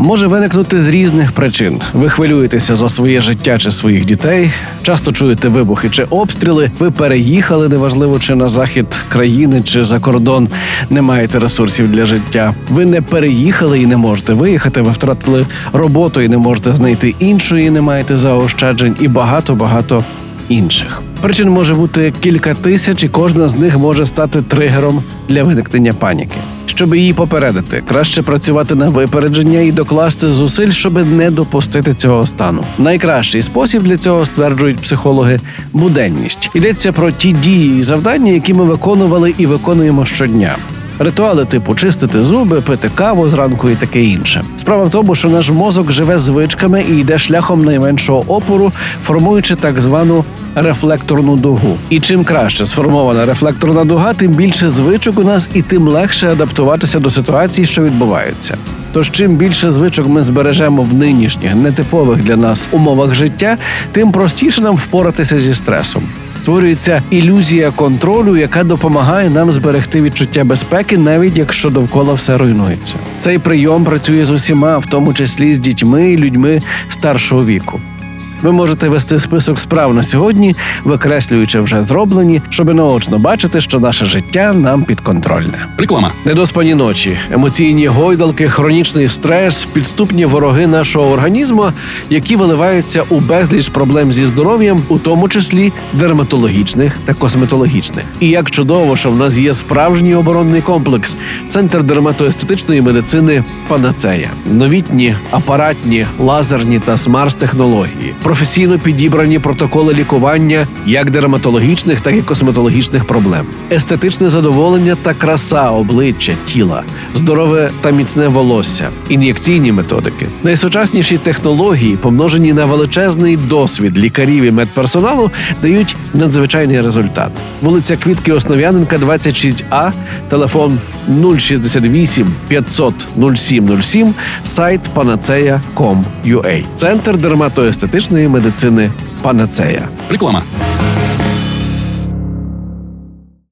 може виникнути з різних причин. Ви хвилюєтеся за своє життя чи своїх дітей, часто чуєте вибухи чи обстріли. Ви переїхали, неважливо чи на захід країни чи за кордон не маєте ресурсів для життя. Ви не переїхали і не можете виїхати. Ви втратили роботу і не можете знайти іншої, не маєте заощаджень і багато багато інших. Причин може бути кілька тисяч, і кожна з них може стати тригером для виникнення паніки. Щоб її попередити, краще працювати на випередження і докласти зусиль, щоб не допустити цього стану. Найкращий спосіб для цього стверджують психологи буденність. Йдеться про ті дії і завдання, які ми виконували і виконуємо щодня. Ритуали типу чистити зуби, пити каву зранку і таке інше. Справа в тому, що наш мозок живе звичками і йде шляхом найменшого опору, формуючи так звану рефлекторну дугу. І чим краще сформована рефлекторна дуга, тим більше звичок у нас і тим легше адаптуватися до ситуації, що відбуваються. Тож чим більше звичок ми збережемо в нинішніх нетипових для нас умовах життя, тим простіше нам впоратися зі стресом. Створюється ілюзія контролю, яка допомагає нам зберегти відчуття безпеки, навіть якщо довкола все руйнується. Цей прийом працює з усіма, в тому числі з дітьми і людьми старшого віку. Ви можете вести список справ на сьогодні, викреслюючи вже зроблені, щоб наочно бачити, що наше життя нам підконтрольне. Реклама. Недоспані ночі, емоційні гойдалки, хронічний стрес, підступні вороги нашого організму, які виливаються у безліч проблем зі здоров'ям, у тому числі дерматологічних та косметологічних. І як чудово, що в нас є справжній оборонний комплекс, центр дерматоестетичної медицини Панацея, новітні апаратні, лазерні та смарт-технології, професійно підібрані протоколи лікування як дерматологічних, так і косметологічних проблем, естетичне задоволення та краса обличчя, тіла, здорове та міцне волосся, ін'єкційні методики, найсучасніші технології, помножені на величезний досвід лікарів і медперсоналу, дають надзвичайний результат. Вулиця Квітки Основ'яненка, 26А, телефон 068 500 0707, сайт panaceia.com.ua. Центр дерматоестетичної медицини Панацея. Реклама.